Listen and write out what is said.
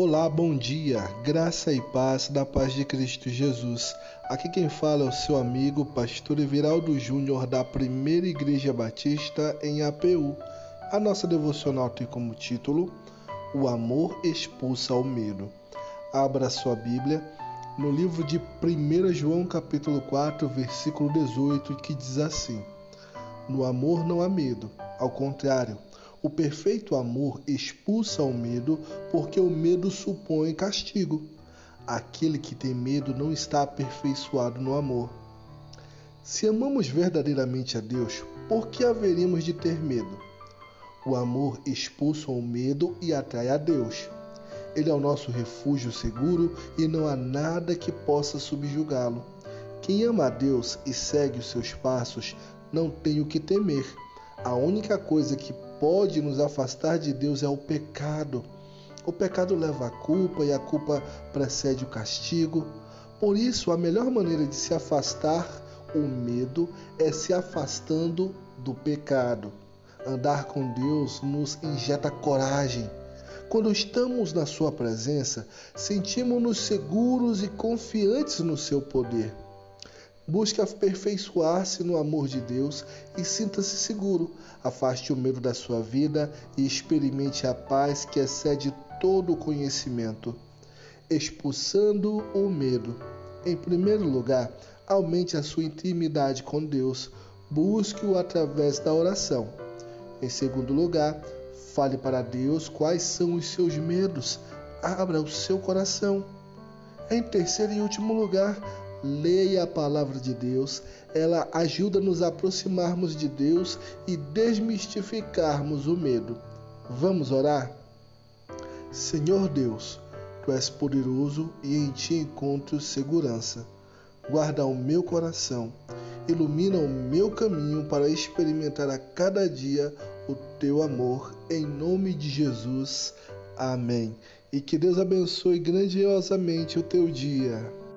Olá, bom dia, graça e paz da paz de Cristo Jesus. Aqui quem fala é o seu amigo, pastor Everaldo Júnior, da Primeira Igreja Batista em APU. A nossa devocional tem como título O Amor Expulsa o Medo. Abra sua Bíblia no livro de 1 João, capítulo 4, versículo 18, que diz assim: No amor não há medo, ao contrário, o perfeito amor expulsa o medo, porque o medo supõe castigo. Aquele que tem medo não está aperfeiçoado no amor. Se amamos verdadeiramente a Deus, por que haveríamos de ter medo? O amor expulsa o medo e atrai a Deus. Ele é o nosso refúgio seguro e não há nada que possa subjugá-lo. Quem ama a Deus e segue os seus passos não tem o que temer. A única coisa que pode nos afastar de Deus é o pecado. O pecado leva à culpa e a culpa precede o castigo. Por isso, a melhor maneira de se afastar o medo é se afastando do pecado. Andar com Deus nos injeta coragem. Quando estamos na Sua presença, sentimos-nos seguros e confiantes no Seu poder. Busque aperfeiçoar-se no amor de Deus e sinta-se seguro. Afaste o medo da sua vida e experimente a paz que excede todo o conhecimento. Expulsando o medo. Em primeiro lugar, aumente a sua intimidade com Deus. Busque-o através da oração. Em segundo lugar, fale para Deus quais são os seus medos. Abra o seu coração. Em terceiro e último lugar, Leia a palavra de Deus, ela ajuda a nos aproximarmos de Deus e desmistificarmos o medo. Vamos orar? Senhor Deus, tu és poderoso e em ti encontro segurança. Guarda o meu coração, ilumina o meu caminho para experimentar a cada dia o teu amor, em nome de Jesus. Amém. E que Deus abençoe grandiosamente o teu dia.